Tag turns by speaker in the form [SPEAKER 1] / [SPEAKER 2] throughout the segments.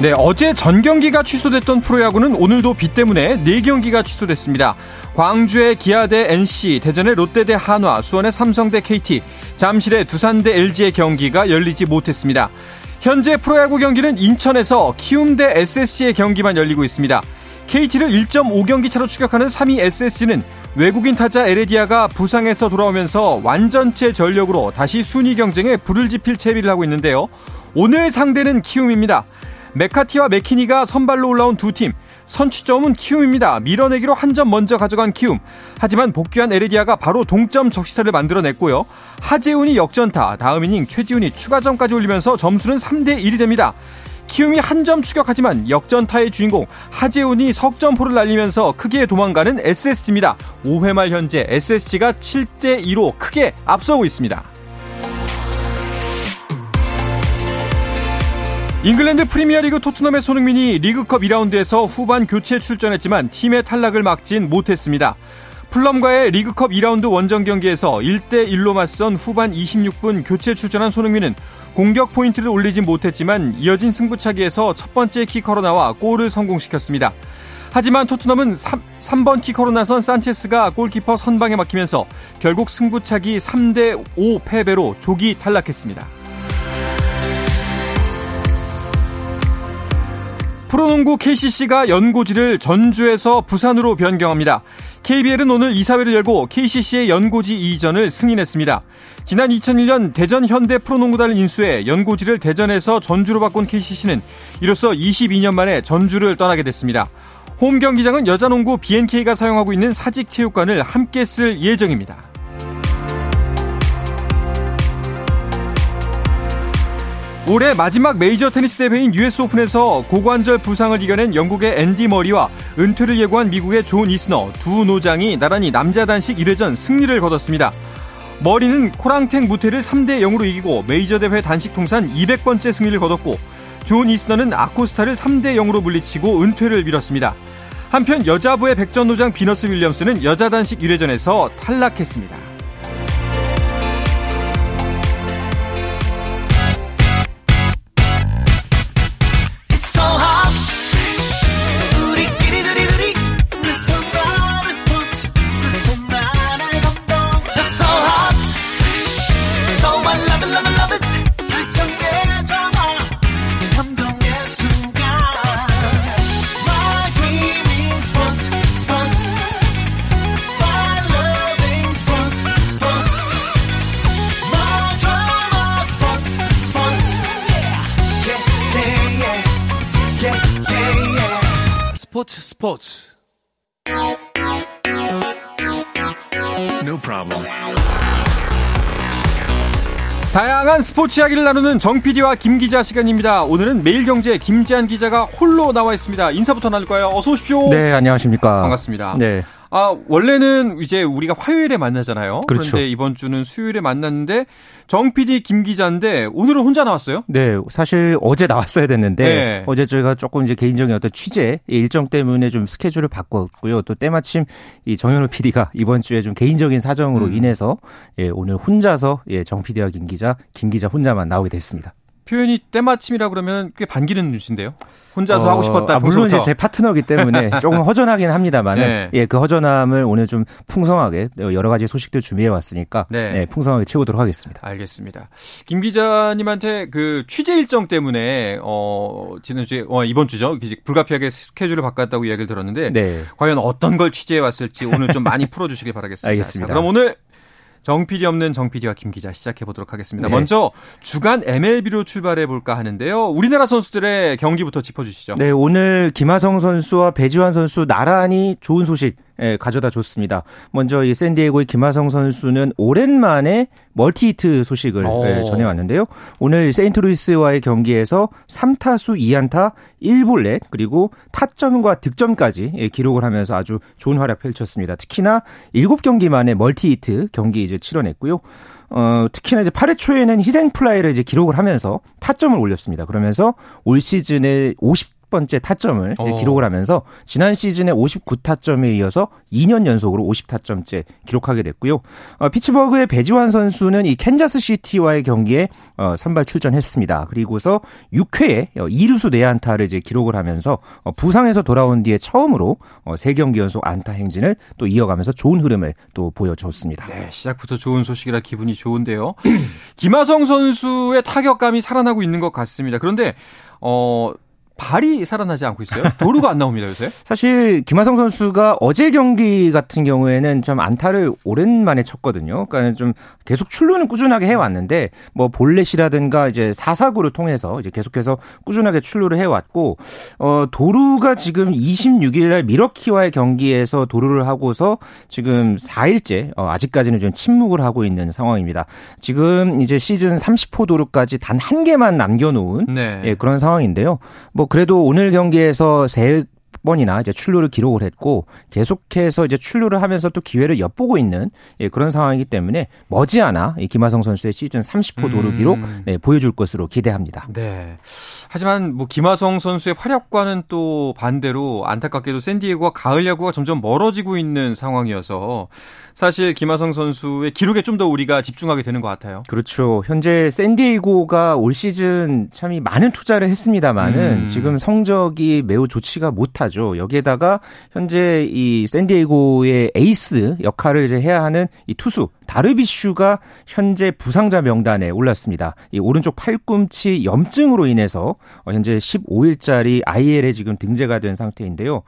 [SPEAKER 1] 네, 어제 전 경기가 취소됐던 프로야구는 오늘도 비 때문에 4경기가 취소됐습니다. 광주의 기아 대 NC, 대전의 롯데 대 한화, 수원의 삼성 대 KT, 잠실의 두산 대 LG의 경기가 열리지 못했습니다. 현재 프로야구 경기는 인천에서 키움 대 SSG의 경기만 열리고 있습니다. KT를 1.5경기 차로 추격하는 3위 SSG는 외국인 타자 에레디아가 부상에서 돌아오면서 완전체 전력으로 다시 순위 경쟁에 불을 지필 채비를 하고 있는데요. 오늘 상대는 키움입니다. 메카티와 메키니가 선발로 올라온 두 팀. 선취점은 키움입니다. 밀어내기로 한 점 먼저 가져간 키움. 하지만 복귀한 에레디아가 바로 동점 적시타를 만들어냈고요. 하재훈이 역전타, 다음 이닝 최지훈이 추가점까지 올리면서 점수는 3대 1이 됩니다. 키움이 한 점 추격하지만 역전타의 주인공 하재훈이 석점포를 날리면서 크게 도망가는 SSG입니다. 5회 말 현재 SSG가 7대 2로 크게 앞서고 있습니다. 잉글랜드 프리미어리그 토트넘의 손흥민이 리그컵 2라운드에서 후반 교체 출전했지만 팀의 탈락을 막진 못했습니다. 풀럼과의 리그컵 2라운드 원정 경기에서 1대1로 맞선 후반 26분 교체 출전한 손흥민은 공격 포인트를 올리진 못했지만 이어진 승부차기에서 첫 번째 키커로 나와 골을 성공시켰습니다. 하지만 토트넘은 3, 번 키커로 나선 산체스가 골키퍼 선방에 막히면서 결국 승부차기 3대5 패배로 조기 탈락했습니다. 프로농구 KCC가 연고지를 전주에서 부산으로 변경합니다. KBL은 오늘 이사회를 열고 KCC의 연고지 이전을 승인했습니다. 지난 2001년 대전 현대 프로농구단을 인수해 연고지를 대전에서 전주로 바꾼 KCC는 이로써 22년 만에 전주를 떠나게 됐습니다. 홈 경기장은 여자농구 BNK가 사용하고 있는 사직체육관을 함께 쓸 예정입니다. 올해 마지막 메이저 테니스 대회인 US 오픈에서 고관절 부상을 이겨낸 영국의 앤디 머리와 은퇴를 예고한 미국의 존 이스너 두 노장이 나란히 남자 단식 1회전 승리를 거뒀습니다. 머리는 코랑탱 무태를 3대 0으로 이기고 메이저 대회 단식 통산 200번째 승리를 거뒀고 존 이스너는 아코스타를 3대 0으로 물리치고 은퇴를 미뤘습니다. 한편 여자부의 백전노장 비너스 윌리엄스는 여자 단식 1회전에서 탈락했습니다. 스포츠 스포츠 No problem. 다양한 스포츠 이야기를 나누는 정 PD와 김 기자 시간입니다. 오늘은 매일경제 김지한 기자가 홀로 나와 있습니다. 인사부터 나눌까요? 어서 오십시오.
[SPEAKER 2] 네, 안녕하십니까.
[SPEAKER 1] 반갑습니다. 네. 아, 원래는 이제 우리가 화요일에 만나잖아요. 그렇죠. 그런데 이번 주는 수요일에 만났는데 정 PD 김 기자인데 오늘은 혼자 나왔어요?
[SPEAKER 2] 네, 사실 어제 나왔어야 됐는데 네. 어제 저희가 조금 이제 개인적인 어떤 취재 일정 때문에 좀 스케줄을 바꿨고요. 또 때마침 이 정현우 PD가 이번 주에 좀 개인적인 사정으로 음. 인해서 예, 오늘 혼자서 예, 정 PD와 김 기자, 김 기자 혼자만 나오게 됐습니다.
[SPEAKER 1] 표현이 때마침이라 그러면 꽤 반기는 뉴스인데요. 혼자서 어, 하고 싶었다. 아,
[SPEAKER 2] 물론 이제 제 파트너이기 때문에 조금 허전하긴 합니다만 네. 예, 그 허전함을 오늘 좀 풍성하게 여러 가지 소식들 준비해 왔으니까 네. 네, 풍성하게 채우도록 하겠습니다.
[SPEAKER 1] 알겠습니다. 김 기자님한테 그 취재 일정 때문에 어 지난주에 어, 이번 주죠. 불가피하게 스케줄을 바꿨다고 이야기를 들었는데 네. 과연 어떤 걸 취재해 왔을지 오늘 좀 많이 풀어 주시길 바라겠습니다.
[SPEAKER 2] 알겠습니다.
[SPEAKER 1] 자, 그럼 오늘 정PD 없는 정PD와 김 기자 시작해 보도록 하겠습니다. 네. 먼저 주간 MLB로 출발해 볼까 하는데요. 우리나라 선수들의 경기부터 짚어주시죠.
[SPEAKER 2] 네, 오늘 김하성 선수와 배지환 선수 나란히 좋은 소식 예, 가져다 줬습니다. 먼저 이 샌디에고의 김하성 선수는 오랜만에 multi-hit 소식을 예, 전해왔는데요. 오늘 세인트루이스와의 경기에서 3타수 2안타 1볼넷 그리고 타점과 득점까지 예, 기록을 하면서 아주 좋은 활약 펼쳤습니다. 특히나 7경기 만에 multi-hit 경기 이제 치러냈고요. 어, 특히나 이제 8회 초에는 희생 플라이를 이제 기록을 하면서 타점을 올렸습니다. 그러면서 올 시즌에 50 번째 타점을 어. 기록을 하면서 지난 시즌에 59타점에 이어서 2년 연속으로 50타점째 기록하게 됐고요. 어, 피츠버그의 배지환 선수는 이 캔자스 시티와의 경기에 어, 선발 출전했습니다. 그리고서 6회에 2루수 내안타를 이제 기록을 하면서 어, 부상에서 돌아온 뒤에 처음으로 어, 3경기 연속 안타 행진을 또 이어가면서 좋은 흐름을 또 보여줬습니다.
[SPEAKER 1] 네, 시작부터 좋은 소식이라 기분이 좋은데요. 김하성 선수의 타격감이 살아나고 있는 것 같습니다. 그런데 어 발이 살아나지 않고 있어요. 도루가 안 나옵니다, 요새.
[SPEAKER 2] 사실 김하성 선수가 어제 경기 같은 경우에는 좀 안타를 오랜만에 쳤거든요. 그러니까 좀 계속 출루는 꾸준하게 해 왔는데 뭐 볼넷이라든가 이제 사사구를 통해서 이제 계속해서 꾸준하게 출루를 해 왔고 어 도루가 지금 26일 날 미러키와의 경기에서 도루를 하고서 지금 4일째 어 아직까지는 좀 침묵을 하고 있는 상황입니다. 지금 이제 시즌 30호 도루까지 단 한 개만 남겨 놓은 네. 예, 그런 상황인데요. 뭐 그래도 오늘 경기에서 세 번이나 이제 출루를 기록을 했고 계속해서 이제 출루를 하면서 또 기회를 엿보고 있는 예, 그런 상황이기 때문에 머지않아 이 김하성 선수의 시즌 30호 도루 기록 음. 네, 보여줄 것으로 기대합니다.
[SPEAKER 1] 네. 하지만 뭐 김하성 선수의 활약과는 또 반대로 안타깝게도 샌디에고와 가을 야구가 점점 멀어지고 있는 상황이어서 사실 김하성 선수의 기록에 좀 더 우리가 집중하게 되는 것 같아요.
[SPEAKER 2] 그렇죠. 현재 샌디에고가 올 시즌 참이 많은 투자를 했습니다만은 음. 지금 성적이 매우 좋지가 못 하죠. 여기에다가 현재 이 샌디에고의 에이스 역할을 이제 해야 하는 이 투수 다르비슈가 현재 부상자 명단에 올랐습니다. 이 오른쪽 팔꿈치 염증으로 인해서 현재 15일짜리 IL에 지금 등재가 된 상태인데요.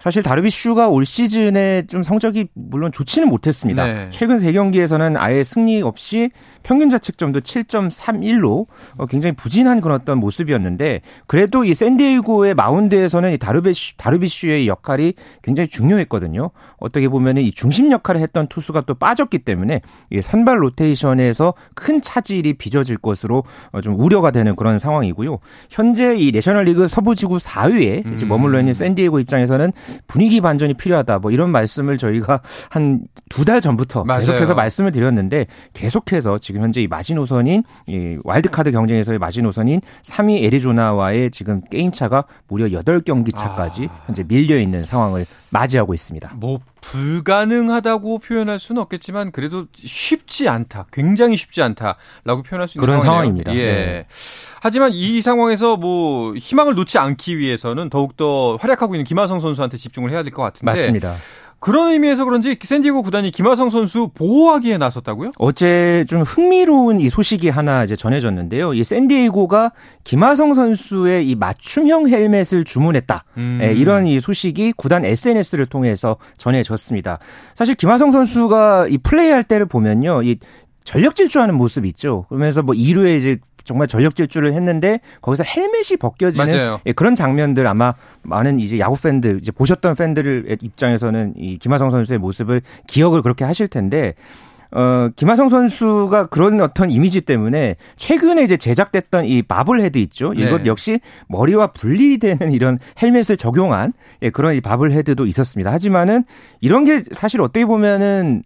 [SPEAKER 2] 사실 다르비슈가 올 시즌에 좀 성적이 물론 좋지는 못했습니다. 네. 최근 3경기에서는 아예 승리 없이 평균 자책점도 7.31로 어, 굉장히 부진한 그런 어떤 모습이었는데 그래도 이 샌디에이고의 마운드에서는 이 다르비슈, 다르비슈의 역할이 굉장히 중요했거든요. 어떻게 보면 이 중심 역할을 했던 투수가 또 빠졌기 때문에 이 선발 로테이션에서 큰 차질이 빚어질 것으로 어, 좀 우려가 되는 그런 상황이고요. 현재 이 내셔널리그 서부지구 4위에 음. 머물러 있는 샌디에이고 입장에서는 분위기 반전이 필요하다. 뭐 이런 말씀을 저희가 한 두 달 전부터 맞아요. 계속해서 말씀을 드렸는데 계속해서 지금 현재 이 마지노선인 이 와일드카드 경쟁에서의 마지노선인 3위 애리조나와의 지금 게임 차가 무려 8경기 차까지 아. 현재 밀려 있는 상황을 맞이하고 있습니다.
[SPEAKER 1] 뭐 불가능하다고 표현할 수는 없겠지만 그래도 쉽지 않다. 굉장히 쉽지 않다라고 표현할 수 있는
[SPEAKER 2] 그런 상황입니다.
[SPEAKER 1] 예. 네. 하지만 이 상황에서 뭐 희망을 놓지 않기 위해서는 더욱 더 활약하고 있는 김하성 선수한테 집중을 해야 될 것 같은데
[SPEAKER 2] 맞습니다.
[SPEAKER 1] 그런 의미에서 그런지 샌디에고 구단이 김하성 선수 보호하기에 나섰다고요?
[SPEAKER 2] 어제 좀 흥미로운 이 소식이 하나 이제 전해졌는데요. 이 샌디에고가 김하성 선수의 이 맞춤형 헬멧을 주문했다. 음. 네, 이런 이 소식이 구단 SNS를 통해서 전해졌습니다. 사실 김하성 선수가 이 플레이할 때를 보면요. 이 전력 질주하는 모습 있죠. 그러면서 뭐 2루에 이제 정말 전력 질주를 했는데 거기서 헬멧이 벗겨지는 예, 그런 장면들 아마 많은 이제 야구 팬들 이제 보셨던 팬들 입장에서는 이 김하성 선수의 모습을 기억을 그렇게 하실 텐데 어, 김하성 선수가 그런 어떤 이미지 때문에 최근에 이제 제작됐던 이 bobblehead 있죠. 네. 이것 역시 머리와 분리되는 이런 헬멧을 적용한 예, 그런 이 바블 헤드도 있었습니다. 하지만은 이런 게 사실 어떻게 보면은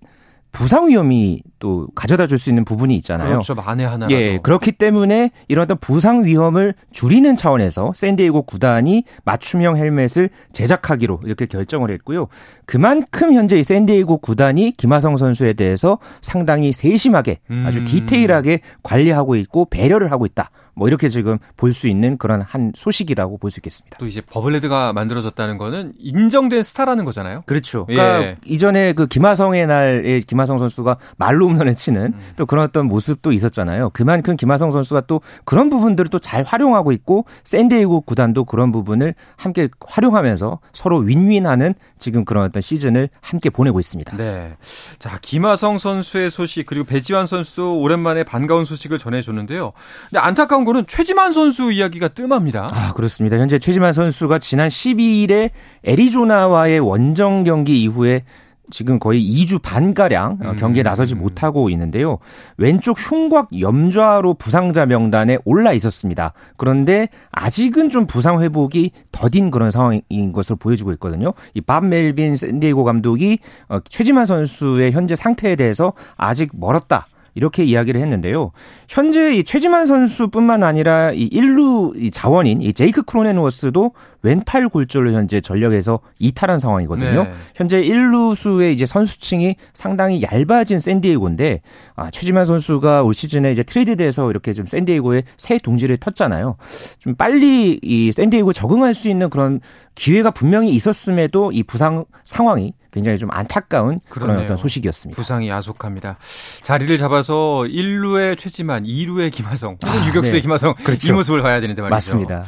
[SPEAKER 2] 부상 위험이 또 가져다 줄 수 있는 부분이 있잖아요.
[SPEAKER 1] 그렇죠. 만에 하나.
[SPEAKER 2] 예, 그렇기 때문에 이런 어떤 부상 위험을 줄이는 차원에서 샌디에고 구단이 맞춤형 헬멧을 제작하기로 이렇게 결정을 했고요. 그만큼 현재 이 샌디에고 구단이 김하성 선수에 대해서 상당히 세심하게 아주 음. 디테일하게 관리하고 있고 배려를 하고 있다. 뭐 이렇게 지금 볼 수 있는 그런 한 소식이라고 볼 수 있겠습니다.
[SPEAKER 1] 또 이제 버블레드가 만들어졌다는 거는 인정된 스타라는 거잖아요.
[SPEAKER 2] 그렇죠. 그러니까 예. 이전에 그 김하성의 날에 김하성 선수가 말로 홈런을 치는 음. 또 그런 어떤 모습도 있었잖아요. 그만큼 김하성 선수가 또 그런 부분들을 또 잘 활용하고 있고 샌디에이고 구단도 그런 부분을 함께 활용하면서 서로 윈윈하는 지금 그런 어떤 시즌을 함께 보내고 있습니다.
[SPEAKER 1] 네. 자, 김하성 선수의 소식 그리고 배지환 선수도 오랜만에 반가운 소식을 전해 줬는데요. 근데 안타까운 중요한 거는 최지만 선수 이야기가 뜸합니다.
[SPEAKER 2] 아, 그렇습니다. 현재 최지만 선수가 지난 12일에 애리조나와의 원정 경기 이후에 지금 거의 2주 반가량 어, 경기에 음. 나서지 못하고 있는데요. 왼쪽 흉곽 염좌로 부상자 명단에 올라 있었습니다. 그런데 아직은 좀 부상 회복이 더딘 그런 상황인 것으로 보여지고 있거든요. 이밥 멜빈 샌디에고 감독이 어, 최지만 선수의 현재 상태에 대해서 아직 멀었다. 이렇게 이야기를 했는데요. 현재 이 최지만 선수뿐만 아니라 이 1루 이 자원인 이 제이크 크로넨워스도 왼팔 골절로 현재 전력에서 이탈한 상황이거든요. 네. 현재 1루수의 이제 선수층이 상당히 얇아진 샌디에고인데 아, 최지만 선수가 올 시즌에 이제 트레이드돼서 이렇게 좀 샌디에고에 새 둥지를 텄잖아요. 좀 빨리 이 샌디에고 적응할 수 있는 그런 기회가 분명히 있었음에도 이 부상 상황이 굉장히 좀 안타까운 그러네요. 그런 어떤 소식이었습니다.
[SPEAKER 1] 부상이 야속합니다. 자리를 잡아서 1루의 최지만, 2루의 김하성, 아, 유격수의 네. 김하성 그렇죠. 이 모습을 봐야 되는데 말이죠.
[SPEAKER 2] 맞습니다.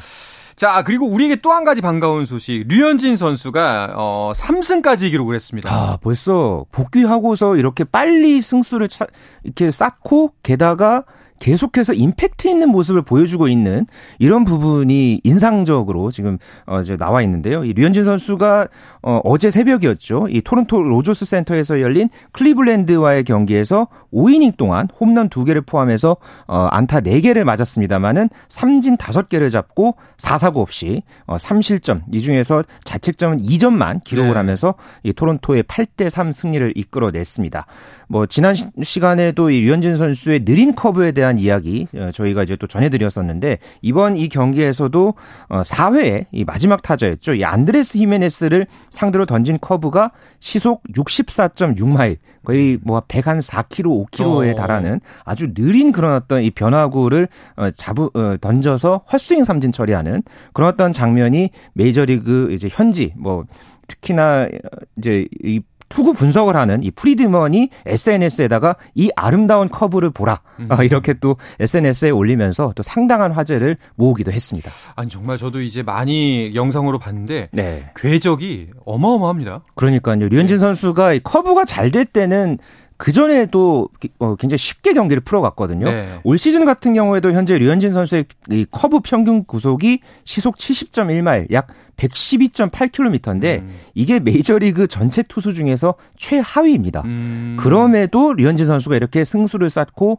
[SPEAKER 1] 자, 그리고 우리에게 또 한 가지 반가운 소식. 류현진 선수가 어 3승까지 기록을 했습니다.
[SPEAKER 2] 아, 벌써 복귀하고서 이렇게 빨리 승수를 차, 이렇게 쌓고 게다가 계속해서 임팩트 있는 모습을 보여주고 있는 이런 부분이 인상적으로 지금 어 이제 나와 있는데요. 이 류현진 선수가 어 어제 새벽이었죠. 이 토론토 로저스 센터에서 열린 클리블랜드와의 경기에서 5이닝 동안 홈런 2개를 포함해서 어 안타 4개를 맞았습니다만은 삼진 5개를 잡고 4사구 없이 어 3실점 이 중에서 자책점은 2점만 기록을 네. 하면서 이 토론토의 8대 3 승리를 이끌어냈습니다. 뭐 지난 시 간에도 이 류현진 선수의 느린 커브에 대한 대한 이야기 어, 저희가 이제 또 전해드렸었는데 이번 이 경기에서도 4회에 어, 이 마지막 타자였죠. 이 안드레스 히메네스를 상대로 던진 커브가 시속 64.6마일 거의 뭐 104km, 5km에 어. 달하는 아주 느린 그런 어떤 이 변화구를 잡으 던져서 헛스윙 삼진 처리하는 그런 어떤 장면이 메이저리그 이제 현지 뭐 특히나 이제 이 투구 분석을 하는 이 프리드먼이 SNS에다가 이 아름다운 커브를 보라 음. 어, 이렇게 또 SNS에 올리면서 또 상당한 화제를 모으기도 했습니다.
[SPEAKER 1] 아니 정말 저도 이제 많이 영상으로 봤는데 네. 궤적이 어마어마합니다.
[SPEAKER 2] 그러니까요. 류현진 네. 선수가 커브가 잘 될 때는 그 전에도 어, 굉장히 쉽게 경기를 풀어갔거든요. 네. 올 시즌 같은 경우에도 현재 류현진 선수의 이 커브 평균 구속이 시속 70.1마일, 약 112.8km인데 음. 이게 메이저리그 전체 투수 중에서 최하위입니다. 음. 그럼에도 류현진 선수가 이렇게 승수를 쌓고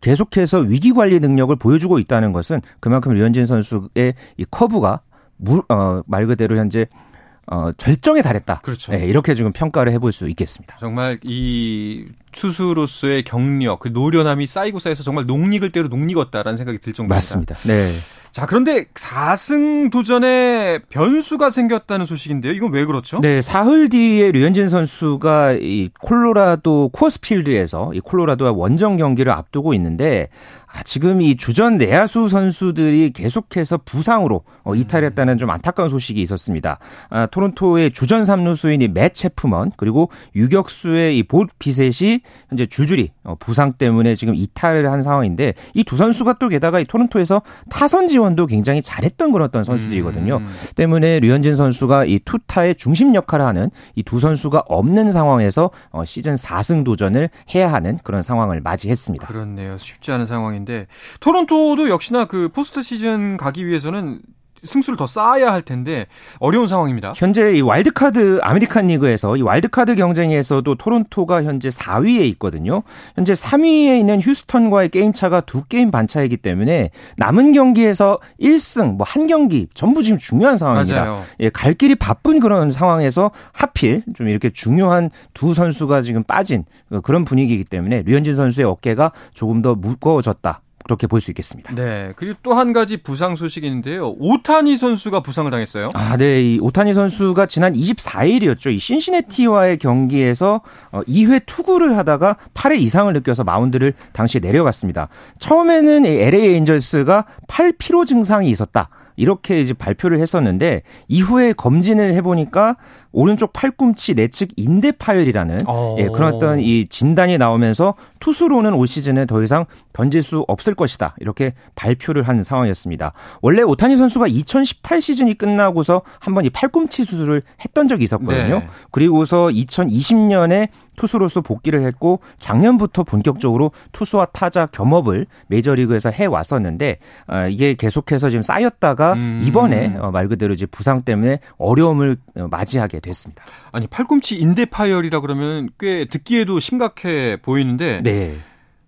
[SPEAKER 2] 계속해서 위기 관리 능력을 보여주고 있다는 것은 그만큼 류현진 선수의 이 커브가 물, 어, 말 그대로 현재 어, 절정에 달했다.
[SPEAKER 1] 그렇죠.
[SPEAKER 2] 네, 이렇게 지금 평가를 해볼 수 있겠습니다.
[SPEAKER 1] 정말 이 추수로서의 경력, 그 노련함이 쌓이고 쌓여서 정말 농익을 때로 농익었다라는 생각이 들 정도입니다.
[SPEAKER 2] 맞습니다. 네.
[SPEAKER 1] 자, 그런데 4승 도전에 변수가 생겼다는 소식인데요. 이건 왜 그렇죠?
[SPEAKER 2] 네, 사흘 뒤에 류현진 선수가 이 콜로라도 쿠어스필드에서 이 콜로라도와 원정 경기를 앞두고 있는데 아, 지금 이 주전 내야수 선수들이 계속해서 부상으로 어, 이탈했다는 좀 안타까운 소식이 있었습니다. 아, 토론토의 주전 3루수인 이맷 체프먼 그리고 유격수의 이볼 비셋이 현재 줄줄이 어, 부상 때문에 지금 이탈을 한 상황인데 이 두 선수가 또 게다가 이 토론토에서 타선 지원도 굉장히 잘했던 그런 어떤 선수들이거든요. 음. 때문에 류현진 선수가 이 투타의 중심 역할을 하는 이 두 선수가 없는 상황에서 어, 시즌 4승 도전을 해야 하는 그런 상황을 맞이했습니다.
[SPEAKER 1] 그렇네요. 쉽지 않은 상황인데 상황인데 토론토도 역시나 그 포스트 시즌 가기 위해서는 승수를 더 쌓아야 할 텐데 어려운 상황입니다.
[SPEAKER 2] 현재 이 와일드카드 아메리칸 리그에서 이 와일드카드 경쟁에서도 토론토가 현재 4위에 있거든요. 현재 3위에 있는 휴스턴과의 게임 차가 두 게임 반 차이기 때문에 남은 경기에서 1승 뭐 한 경기 전부 지금 중요한 상황입니다. 맞아요. 예, 갈 길이 바쁜 그런 상황에서 하필 좀 이렇게 중요한 두 선수가 지금 빠진 그런 분위기이기 때문에 류현진 선수의 어깨가 조금 더 무거워졌다. 그렇게 볼 수 있겠습니다.
[SPEAKER 1] 네. 그리고 또 한 가지 부상 소식이 있는데요. 오타니 선수가 부상을 당했어요.
[SPEAKER 2] 아, 네. 이 오타니 선수가 지난 24일이었죠. 이 신시내티와의 경기에서 2회 어, 투구를 하다가 팔에 이상을 느껴서 마운드를 당시에 내려갔습니다. 처음에는 LA 엔젤스가 팔 피로 증상이 있었다. 이렇게 이제 발표를 했었는데 이후에 검진을 해보니까 오른쪽 팔꿈치 내측 인대 파열이라는 어. 예, 그런 어떤 이 진단이 나오면서 투수로는 올 시즌에 더 이상 던질 수 없을 것이다. 이렇게 발표를 한 상황이었습니다. 원래 오타니 선수가 2018 시즌이 끝나고서 한번 이 팔꿈치 수술을 했던 적이 있었거든요. 네. 그리고서 2020년에 투수로서 복귀를 했고 작년부터 본격적으로 투수와 타자 겸업을 메이저리그에서 해 왔었는데 어, 이게 계속해서 지금 쌓였다가 음. 이번에 어, 말 그대로 이제 부상 때문에 어려움을 어, 맞이하게 됐습니다.
[SPEAKER 1] 아니 팔꿈치 인대 파열이라 그러면 꽤 듣기에도 심각해 보이는데 네.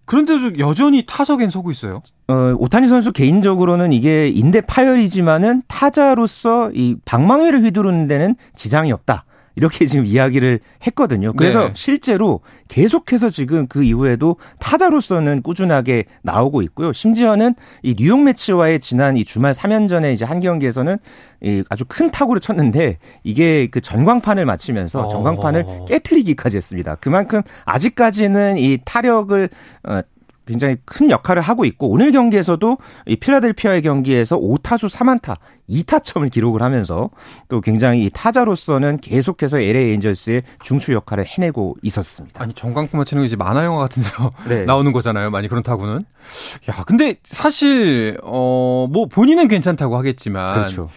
[SPEAKER 1] 그런데도 여전히 타석엔 서고 있어요.
[SPEAKER 2] 어, 오타니 선수 개인적으로는 이게 인대 파열이지만은 타자로서 이 방망이를 휘두르는 데는 지장이 없다. 이렇게 지금 이야기를 했거든요. 그래서 네. 실제로 계속해서 지금 그 이후에도 타자로서는 꾸준하게 나오고 있고요. 심지어는 이 뉴욕 매치와의 지난 이 주말 3연전에 이제 한 경기에서는 이 아주 큰 타구를 쳤는데 이게 그 전광판을 맞추면서 전광판을 어. 깨트리기까지 했습니다. 그만큼 아직까지는 이 타력을 어 굉장히 큰 역할을 하고 있고 오늘 경기에서도 이 필라델피아의 경기에서 5타수 3안타 2타점을 기록을 하면서 또 굉장히 타자로서는 계속해서 LA 엔젤스의 중추 역할을 해내고 있었습니다.
[SPEAKER 1] 아니 정광포 맞히는 게 이제 만화 영화 같은 데서 네. 나오는 거잖아요. 많이 그런 타구는. 야, 근데 사실 어 뭐 본인은 괜찮다고 하겠지만 그렇죠.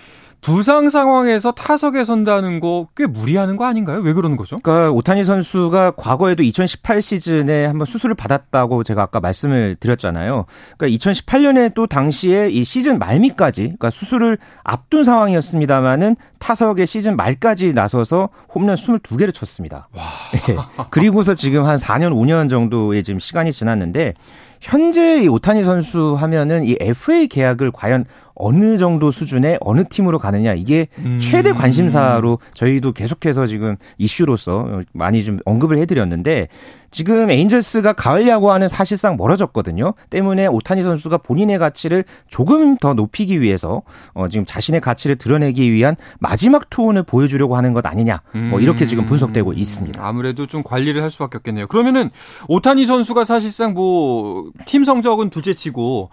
[SPEAKER 1] 부상 상황에서 타석에 선다는 거 꽤 무리하는 거 아닌가요? 왜 그러는 거죠?
[SPEAKER 2] 그러니까 오타니 선수가 과거에도 2018 시즌에 한번 수술을 받았다고 제가 아까 말씀을 드렸잖아요. 그러니까 2018년에 또 당시에 이 시즌 말미까지 그러니까 수술을 앞둔 상황이었습니다만은 타석에 시즌 말까지 나서서 홈런 22개를 쳤습니다. 와. 네. 그리고서 지금 한 4년 5년 정도의 지금 시간이 지났는데 현재 이 오타니 선수 하면은 이 FA 계약을 과연 어느 정도 수준의 어느 팀으로 가느냐 이게 음. 최대 관심사로 저희도 계속해서 지금 이슈로서 많이 좀 언급을 해드렸는데 지금 에인절스가 가을 야구와는 사실상 멀어졌거든요. 때문에 오타니 선수가 본인의 가치를 조금 더 높이기 위해서 어 지금 자신의 가치를 드러내기 위한 마지막 투혼을 보여주려고 하는 것 아니냐. 뭐 이렇게 지금 분석되고 있습니다.
[SPEAKER 1] 아무래도 좀 관리를 할 수밖에 없겠네요. 그러면은 오타니 선수가 사실상 뭐 팀 성적은 둘째치고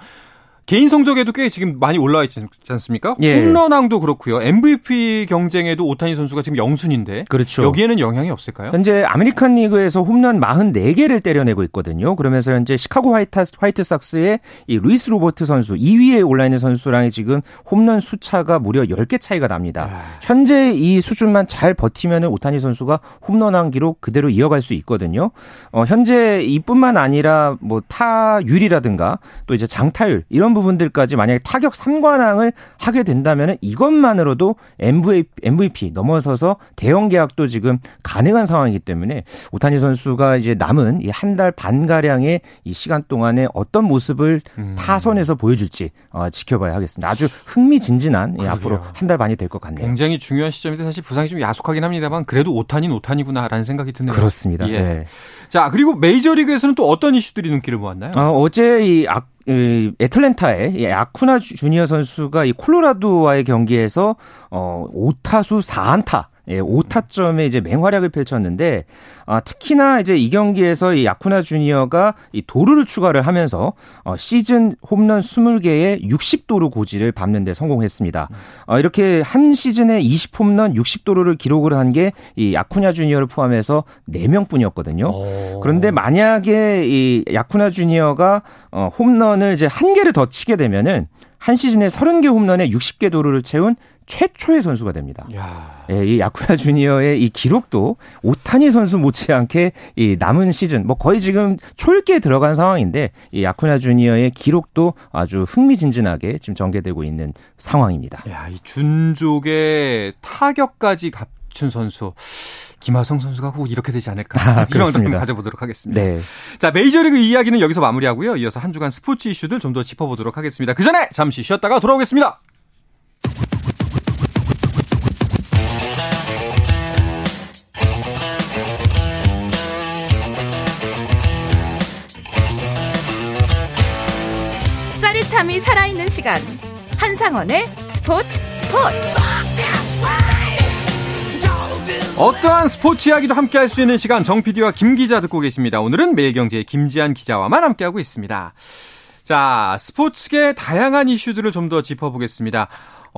[SPEAKER 1] 개인 성적에도 꽤 지금 많이 올라와 있지 않습니까? 예. 홈런왕도 그렇고요. MVP 경쟁에도 오타니 선수가 지금 영순위인데 그렇죠. 여기에는 영향이 없을까요?
[SPEAKER 2] 현재 아메리칸 리그에서 홈런 44개를 때려내고 있거든요. 그러면서 현재 시카고 화이트, 화이트삭스의 이 루이스 로버트 선수 2위에 올라 있는 선수랑 지금 홈런 수차가 무려 10개 차이가 납니다. 아... 현재 이 수준만 잘 버티면 오타니 선수가 홈런왕 기록 그대로 이어갈 수 있거든요. 어, 현재 이뿐만 아니라 뭐 타율이라든가 또 이제 장타율 이런 부분들까지 만약에 타격 3관왕을 하게 된다면 이것만으로도 MVP, MVP 넘어서서 대형 계약도 지금 가능한 상황이기 때문에 오타니 선수가 이제 남은 이 한 달 반 가량의 이 시간 동안에 어떤 모습을 음. 타선에서 보여줄지 어, 지켜봐야 하겠습니다. 아주 흥미진진한 예, 앞으로 한 달 반이 될 것 같네요.
[SPEAKER 1] 굉장히 중요한 시점인데 사실 부상이 좀 야속하긴 합니다만 그래도 오타니는 오타니구나라는 생각이 드네요.
[SPEAKER 2] 그렇습니다. 예. 네.
[SPEAKER 1] 자 그리고 메이저리그에서는 또 어떤 이슈들이 눈길을 모았나요?
[SPEAKER 2] 어, 어제 이 악, 이 애틀랜타의 아쿠나 주니어 선수가 이 콜로라도와의 경기에서 어 5타수 4안타 예, 5타점에 이제 맹활약을 펼쳤는데 아, 특히나 이제 이 경기에서 이 야쿠나 주니어가 이 도루를 추가를 하면서 어, 시즌 홈런 20개의 60도루 고지를 밟는 데 성공했습니다. 어, 이렇게 한 시즌에 20홈런 60도루를 기록을 한 게 이 야쿠나 주니어를 포함해서 4명뿐이었거든요. 오. 그런데 만약에 이 야쿠나 주니어가 어, 홈런을 이제 한 개를 더 치게 되면은 한 시즌에 30개 홈런에 60개 도루를 채운 최초의 선수가 됩니다. 예, 이 야쿠야 주니어의 이 기록도 오타니 선수 못지않게 이 남은 시즌 뭐 거의 지금 초읽기에 들어간 상황인데 이 야쿠야 주니어의 기록도 아주 흥미진진하게 지금 전개되고 있는 상황입니다.
[SPEAKER 1] 야, 이 준족의 타격까지 갖춘 선수. 김하성 선수가 꼭 이렇게 되지 않을까 아, 그런 좀 가져보도록 하겠습니다. 네. 자 메이저리그 이야기는 여기서 마무리하고요. 이어서 한 주간 스포츠 이슈들 좀 더 짚어보도록 하겠습니다. 그 전에 잠시 쉬었다가 돌아오겠습니다.
[SPEAKER 3] 짜릿함이 살아있는 시간 한상원의 스포츠 스포츠
[SPEAKER 1] 어떠한 스포츠 이야기도 함께 할 수 있는 시간 정 PD와 김 기자 듣고 계십니다. 오늘은 매일경제의 김지한 기자와만 함께하고 있습니다. 자, 스포츠계 다양한 이슈들을 좀 더 짚어보겠습니다.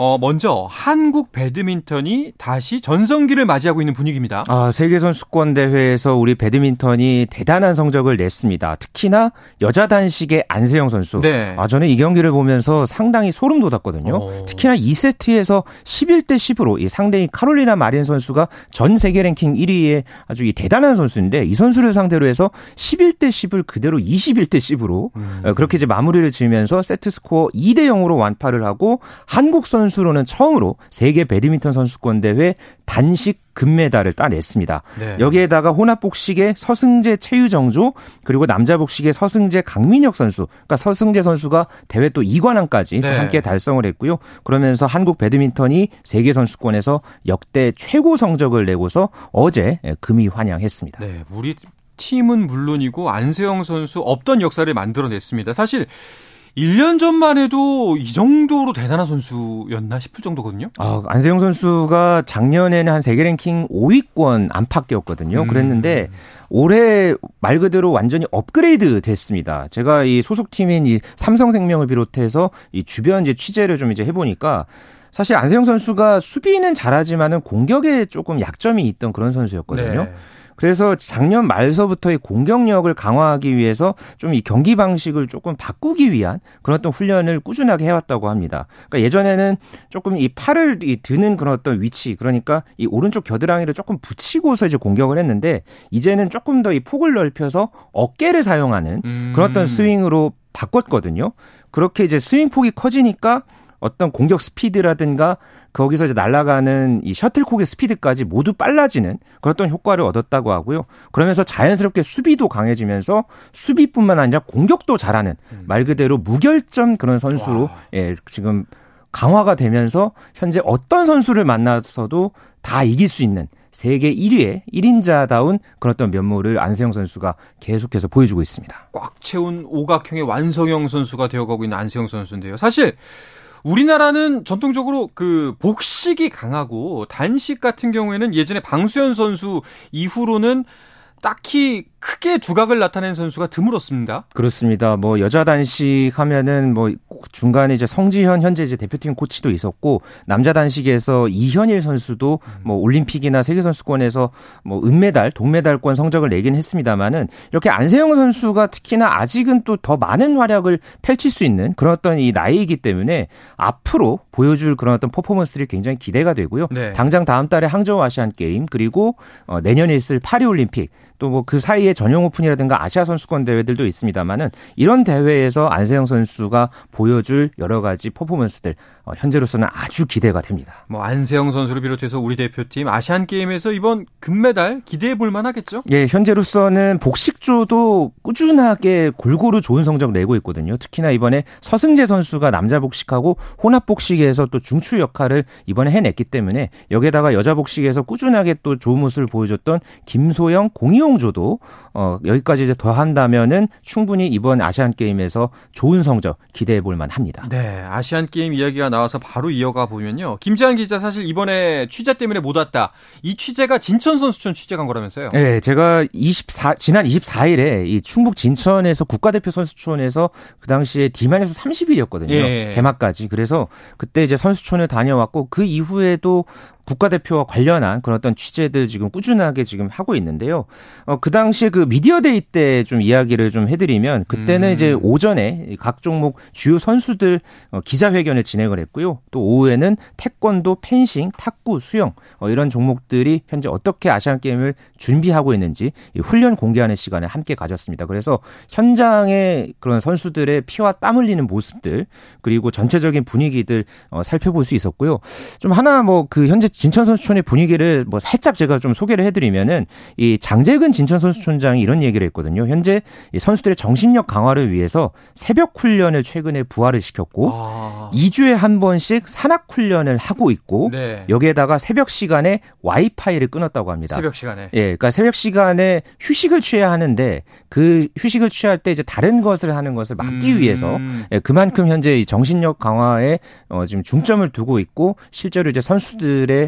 [SPEAKER 1] 어, 먼저 한국 배드민턴이 다시 전성기를 맞이하고 있는 분위기입니다.
[SPEAKER 2] 아, 세계 선수권 대회에서 우리 배드민턴이 대단한 성적을 냈습니다. 특히나 여자 단식의 안세영 선수. 네. 아, 저는 이 경기를 보면서 상당히 소름 돋았거든요. 오. 특히나 2세트에서 11대 10으로 이 상대인 카롤리나 마린 선수가 전 세계 랭킹 1위의 아주 이 대단한 선수인데 이 선수를 상대로 해서 11대 10을 그대로 21대 10으로 음. 어, 그렇게 이제 마무리를 지으면서 세트 스코어 2대 0으로 완파를 하고 한국 선수 선수로는 처음으로 세계 배드민턴 선수권 대회 단식 금메달을 따냈습니다. 네. 여기에다가 혼합복식의 서승재 최유정조 그리고 남자복식의 서승재 강민혁 선수, 그러니까 서승재 선수가 대회 또 2관왕까지 네. 함께 달성을 했고요. 그러면서 한국 배드민턴이 세계 선수권에서 역대 최고 성적을 내고서 어제 금이 환영했습니다.
[SPEAKER 1] 네, 우리 팀은 물론이고 안세영 선수 없던 역사를 만들어냈습니다. 사실 1년 전만 해도 이 정도로 대단한 선수였나 싶을 정도거든요.
[SPEAKER 2] 아, 안세영 선수가 작년에는 한 세계 랭킹 5위권 안팎이었거든요. 음. 그랬는데 올해 말 그대로 완전히 업그레이드 됐습니다. 제가 이 소속팀인 이 삼성생명을 비롯해서 이 주변 이제 취재를 좀 이제 해 보니까 사실 안세영 선수가 수비는 잘하지만은 공격에 조금 약점이 있던 그런 선수였거든요. 네. 그래서 작년 말서부터 이 공격력을 강화하기 위해서 좀 이 경기 방식을 조금 바꾸기 위한 그런 어떤 훈련을 꾸준하게 해왔다고 합니다. 그러니까 예전에는 조금 이 팔을 이 드는 그런 어떤 위치, 그러니까 이 오른쪽 겨드랑이를 조금 붙이고서 이제 공격을 했는데 이제는 조금 더 이 폭을 넓혀서 어깨를 사용하는 그런 어떤 음. 스윙으로 바꿨거든요. 그렇게 이제 스윙 폭이 커지니까 어떤 공격 스피드라든가 거기서 이제 날아가는 이 셔틀콕의 스피드까지 모두 빨라지는 그런 어떤 효과를 얻었다고 하고요. 그러면서 자연스럽게 수비도 강해지면서 수비뿐만 아니라 공격도 잘하는 음. 말 그대로 무결점 그런 선수로 예, 지금 강화가 되면서 현재 어떤 선수를 만나서도 다 이길 수 있는 세계 1위의 1인자다운 그런 어떤 면모를 안세영 선수가 계속해서 보여주고 있습니다.
[SPEAKER 1] 꽉 채운 오각형의 완성형 선수가 되어가고 있는 안세영 선수인데요. 사실 우리나라는 전통적으로 그 복식이 강하고 단식 같은 경우에는 예전에 방수현 선수 이후로는 딱히 크게 두각을 나타낸 선수가 드물었습니다.
[SPEAKER 2] 그렇습니다. 뭐 여자 단식 하면은 뭐 중간에 이제 성지현 현재 이제 대표팀 코치도 있었고 남자 단식에서 이현일 선수도 뭐 올림픽이나 세계 선수권에서 뭐 은메달, 동메달권 성적을 내긴 했습니다만은 이렇게 안세영 선수가 특히나 아직은 또 더 많은 활약을 펼칠 수 있는 그런 어떤 이 나이이기 때문에 앞으로 보여줄 그런 어떤 퍼포먼스들이 굉장히 기대가 되고요. 네. 당장 다음 달에 항저우 아시안 게임 그리고 어 내년에 있을 파리 올림픽 또 뭐 그 사이에 전용 오픈이라든가 아시아 선수권 대회들도 있습니다만은 이런 대회에서 안세영 선수가 보여줄 여러 가지 퍼포먼스들 어, 현재로서는 아주 기대가 됩니다.
[SPEAKER 1] 뭐 안세영 선수를 비롯해서 우리 대표팀 아시안 게임에서 이번 금메달 기대해 볼 만하겠죠?
[SPEAKER 2] 예, 현재로서는 복식조도 꾸준하게 골고루 좋은 성적 내고 있거든요. 특히나 이번에 서승재 선수가 남자 복식하고 혼합 복식에서 또 중추 역할을 이번에 해냈기 때문에 여기에다가 여자 복식에서 꾸준하게 또 좋은 모습을 보여줬던 김소영, 공이용조도 어, 여기까지 이제 더 한다면은 충분히 이번 아시안 게임에서 좋은 성적 기대해 볼 만합니다.
[SPEAKER 1] 네, 아시안 게임 이야기가 나. 나와서 바로 이어가 보면요. 김재환 기자 사실 이번에 취재 때문에 못 왔다. 이 취재가 진천 선수촌 취재 간 거라면서요?
[SPEAKER 2] 네, 제가 24 지난 24일에 이 충북 진천에서 국가대표 선수촌에서 그 당시에 디마이너스 30일이었거든요. 예. 개막까지. 그래서 그때 이제 선수촌을 다녀왔고 그 이후에도 국가대표와 관련한 그런 어떤 취재들 지금 꾸준하게 지금 하고 있는데요. 어, 그 당시에 그 미디어데이 때 좀 이야기를 좀 해드리면 그때는 음. 이제 오전에 각 종목 주요 선수들 어, 기자회견을 진행을 했고요. 또 오후에는 태권도, 펜싱, 탁구, 수영 어, 이런 종목들이 현재 어떻게 아시안 게임을 준비하고 있는지 훈련 공개하는 시간에 함께 가졌습니다. 그래서 현장의 그런 선수들의 피와 땀 흘리는 모습들 그리고 전체적인 분위기들 어, 살펴볼 수 있었고요. 좀 하나 뭐 그 현재 진천 선수촌의 분위기를 뭐 살짝 제가 좀 소개를 해드리면은 이 장재근 진천 선수촌장이 이런 얘기를 했거든요. 현재 이 선수들의 정신력 강화를 위해서 새벽 훈련을 최근에 부활을 시켰고 아. 2주에 한 번씩 산악 훈련을 하고 있고 네. 여기에다가 새벽 시간에 와이파이를 끊었다고 합니다.
[SPEAKER 1] 새벽 시간에.
[SPEAKER 2] 예, 그러니까 새벽 시간에 휴식을 취해야 하는데 그 휴식을 취할 때 이제 다른 것을 하는 것을 막기 음. 위해서 예, 그만큼 현재 이 정신력 강화에 어, 지금 중점을 두고 있고 실제로 이제 선수들의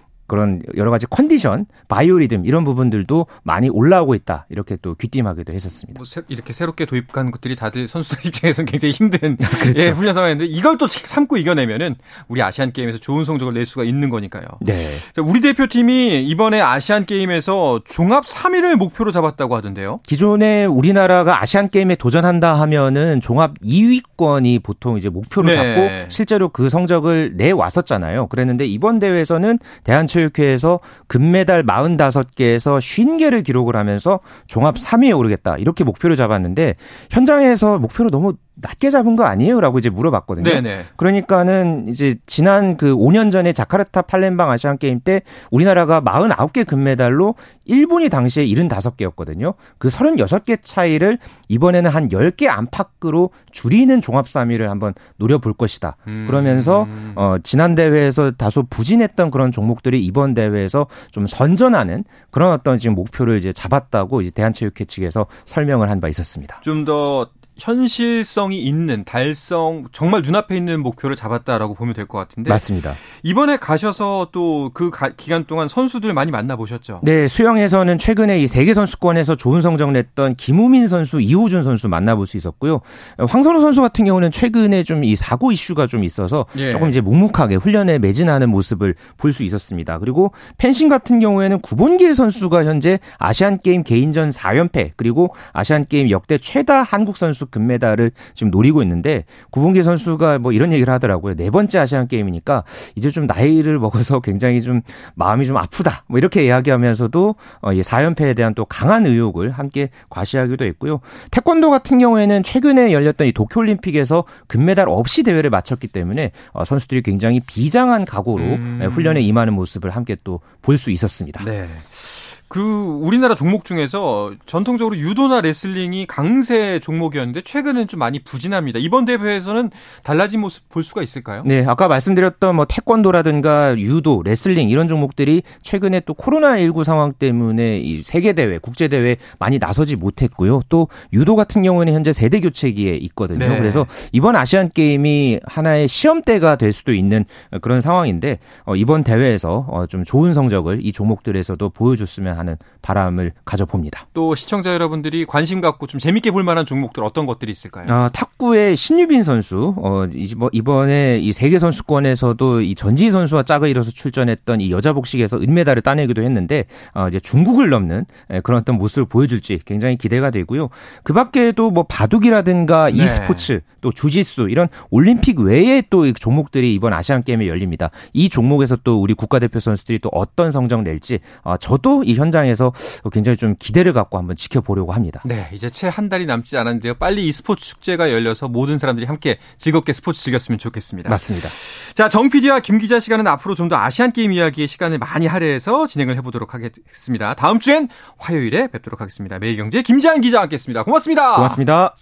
[SPEAKER 2] 그런 여러 가지 컨디션, 바이오리듬 이런 부분들도 많이 올라오고 있다. 이렇게 또 귀띔하기도 했었습니다. 뭐
[SPEAKER 1] 새, 이렇게 새롭게 도입한 것들이 다들 선수들 입장에서는 굉장히 힘든 그렇죠. 예, 훈련 상황인데 이걸 또 참고 이겨내면은 우리 아시안 게임에서 좋은 성적을 낼 수가 있는 거니까요. 네. 자, 우리 대표팀이 이번에 아시안 게임에서 종합 3위를 목표로 잡았다고 하던데요.
[SPEAKER 2] 기존에 우리나라가 아시안 게임에 도전한다 하면은 종합 2위권이 보통 이제 목표로 네. 잡고 실제로 그 성적을 내 왔었잖아요. 그랬는데 이번 대회에서는 대한체 육회에서 금메달 45개에서 50개를 기록을 하면서 종합 3위에 오르겠다. 이렇게 목표를 잡았는데 현장에서 목표를 너무 낮게 잡은 거 아니에요 라고 이제 물어봤거든요. 네네. 그러니까는 이제 지난 그 5년 전에 자카르타 팔렘방 아시안 게임 때 우리나라가 49개 금메달로 일본이 당시에 75개였거든요. 그 36개 차이를 이번에는 한 10개 안팎으로 줄이는 종합 3위를 한번 노려볼 것이다. 음. 그러면서 어 지난 대회에서 다소 부진했던 그런 종목들이 이번 대회에서 좀 선전하는 그런 어떤 지금 목표를 이제 잡았다고 이제 대한체육회 측에서 설명을 한 바 있었습니다.
[SPEAKER 1] 좀더 현실성이 있는 달성 정말 눈앞에 있는 목표를 잡았다라고 보면 될 것 같은데
[SPEAKER 2] 맞습니다.
[SPEAKER 1] 이번에 가셔서 또 그 기간 동안 선수들 많이 만나 보셨죠?
[SPEAKER 2] 네, 수영에서는 최근에 이 세계 선수권에서 좋은 성적 냈던 김우민 선수, 이호준 선수 만나볼 수 있었고요. 황선우 선수 같은 경우는 최근에 좀 이 사고 이슈가 좀 있어서 예. 조금 이제 묵묵하게 훈련에 매진하는 모습을 볼 수 있었습니다. 그리고 펜싱 같은 경우에는 구본길 선수가 현재 아시안 게임 개인전 4연패 그리고 아시안 게임 역대 최다 한국 선수 금메달을 지금 노리고 있는데 구봉기 선수가 뭐 이런 얘기를 하더라고요. 네 번째 아시안 게임이니까 이제 좀 나이를 먹어서 굉장히 좀 마음이 좀 아프다. 뭐 이렇게 이야기하면서도 어, 이 4연패에 대한 또 강한 의욕을 함께 과시하기도 했고요. 태권도 같은 경우에는 최근에 열렸던 이 도쿄올림픽에서 금메달 없이 대회를 마쳤기 때문에 어, 선수들이 굉장히 비장한 각오로 음. 훈련에 임하는 모습을 함께 또 볼 수 있었습니다. 네.
[SPEAKER 1] 그 우리나라 종목 중에서 전통적으로 유도나 레슬링이 강세 종목이었는데 최근엔 좀 많이 부진합니다. 이번 대회에서는 달라진 모습 볼 수가 있을까요?
[SPEAKER 2] 네, 아까 말씀드렸던 뭐 태권도라든가 유도, 레슬링 이런 종목들이 최근에 또 코로나 19 상황 때문에 이 세계 대회, 국제 대회 많이 나서지 못했고요. 또 유도 같은 경우는 현재 세대 교체기에 있거든요. 네. 그래서 이번 아시안 게임이 하나의 시험대가 될 수도 있는 그런 상황인데 어, 이번 대회에서 어, 좀 좋은 성적을 이 종목들에서도 보여줬으면 하는 바람을 가져봅니다.
[SPEAKER 1] 또 시청자 여러분들이 관심 갖고 좀 재밌게 볼 만한 종목들 어떤 것들이 있을까요?
[SPEAKER 2] 아, 탁구의 신유빈 선수, 어, 뭐 이번에 이 세계 선수권에서도 이 전지희 선수와 짝을 이뤄서 출전했던 이 여자 복식에서 은메달을 따내기도 했는데 어, 이제 중국을 넘는 예, 그런 어떤 모습을 보여줄지 굉장히 기대가 되고요. 그 밖에도 뭐 바둑이라든가 네. e스포츠, 또 주짓수 이런 올림픽 외에 또 종목들이 이번 아시안 게임에 열립니다. 이 종목에서 또 우리 국가대표 선수들이 또 어떤 성적 낼지 어, 저도 이 현장에서 굉장히 좀 기대를 갖고 한번 지켜보려고 합니다.
[SPEAKER 1] 네, 이제 채 한 달이 남지 않았는데요. 빨리 이 스포츠 축제가 열려서 모든 사람들이 함께 즐겁게 스포츠 즐겼으면 좋겠습니다.
[SPEAKER 2] 맞습니다.
[SPEAKER 1] 자, 정 PD와 김 기자 시간은 앞으로 좀 더 아시안 게임 이야기의 시간을 많이 할애해서 진행을 해보도록 하겠습니다. 다음 주엔 화요일에 뵙도록 하겠습니다. 매일경제 김지한 기자와 함께했습니다. 고맙습니다.
[SPEAKER 2] 고맙습니다.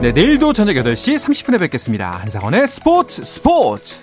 [SPEAKER 1] 네, 내일도 저녁 8시 30분에 뵙겠습니다. 한상원의 스포츠 스포츠.